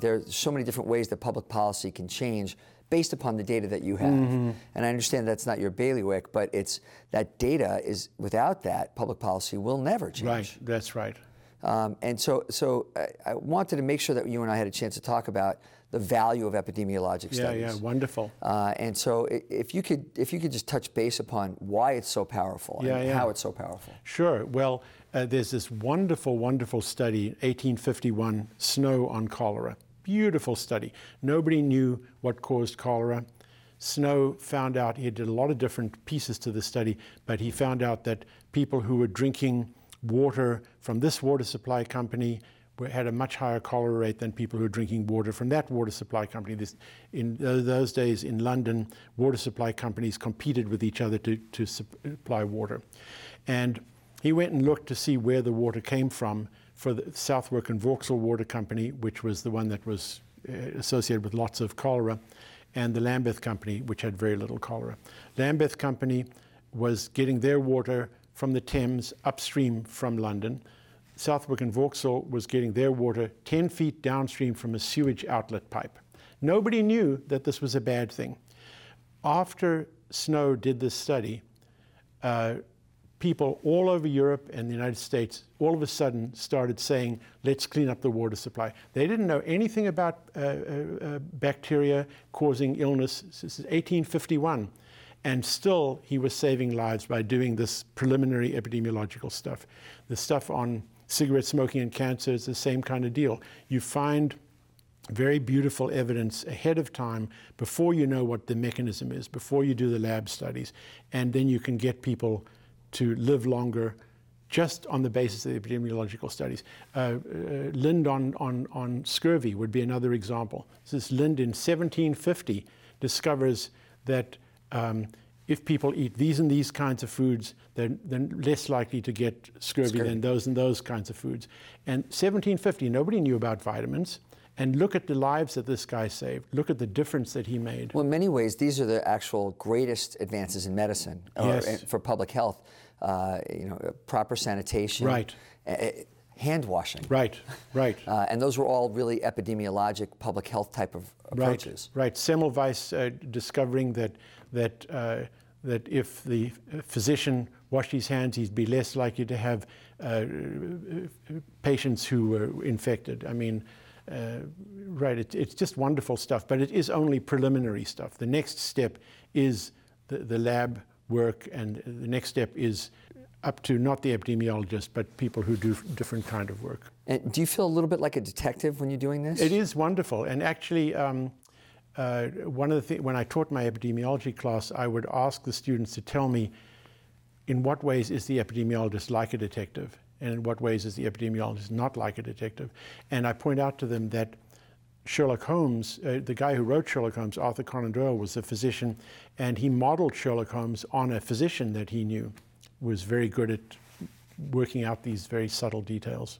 There are so many different ways that public policy can change based upon the data that you have. Mm-hmm. And I understand that's not your bailiwick, but it's that data is without that public policy will never change. Right, that's right. Um, and so, so I, I wanted to make sure that you and I had a chance to talk about the value of epidemiologic Yeah, studies. yeah, yeah, wonderful. Uh, and so, if you could, if you could just touch base upon why it's so powerful Yeah, and yeah. how it's so powerful. Sure. Well, uh, there's this wonderful, wonderful study, 1851, Snow on cholera. Beautiful study. Nobody knew what caused cholera. Snow found out, he did a lot of different pieces to the study, but he found out that people who were drinking water from this water supply company had a much higher cholera rate than people who were drinking water from that water supply company. This, in those days in London, water supply companies competed with each other to, to supply water. And he went and looked to see where the water came from for the Southwark and Vauxhall Water Company, which was the one that was uh, associated with lots of cholera, and the Lambeth Company, which had very little cholera. Lambeth Company was getting their water from the Thames upstream from London. Southwark and Vauxhall was getting their water 10 feet downstream from a sewage outlet pipe. Nobody knew that this was a bad thing. After Snow did this study, uh, people all over Europe and the United States all of a sudden started saying, let's clean up the water supply. They didn't know anything about uh, uh, uh, bacteria causing illness. This is 1851. And still, he was saving lives by doing this preliminary epidemiological stuff. The stuff on cigarette smoking and cancer is the same kind of deal. You find very beautiful evidence ahead of time before you know what the mechanism is, before you do the lab studies, and then you can get people to live longer just on the basis of the epidemiological studies. Uh, uh, Lind on, on, on scurvy would be another example. This Lind in 1750 discovers that um, if people eat these and these kinds of foods, they're, they're less likely to get scurvy, Scurvy. than those and those kinds of foods. And 1750, nobody knew about vitamins. And look at the lives that this guy saved. Look at the difference that he made. Well, in many ways, these are the actual greatest advances in medicine or Yes. for public health. Uh, you know, proper sanitation, Right. uh, hand washing, Right, right. uh, and those were all really epidemiologic, public health type of approaches. Right, right. Semmelweis uh, discovering that that uh, that if the physician washed his hands, he'd be less likely to have uh, patients who were infected. I mean, uh, right? It, it's just wonderful stuff, but it is only preliminary stuff. The next step is the, the lab work, and the next step is up to not the epidemiologist, but people who do different kind of work. And do you feel a little bit like a detective when you're doing this? It is wonderful, and actually, um, uh, one of the things when I taught my epidemiology class, I would ask the students to tell me in what ways is the epidemiologist like a detective, and in what ways is the epidemiologist not like a detective. And I point out to them that Sherlock Holmes, uh, the guy who wrote Sherlock Holmes, Arthur Conan Doyle, was a physician, and he modeled Sherlock Holmes on a physician that he knew, was very good at working out these very subtle details.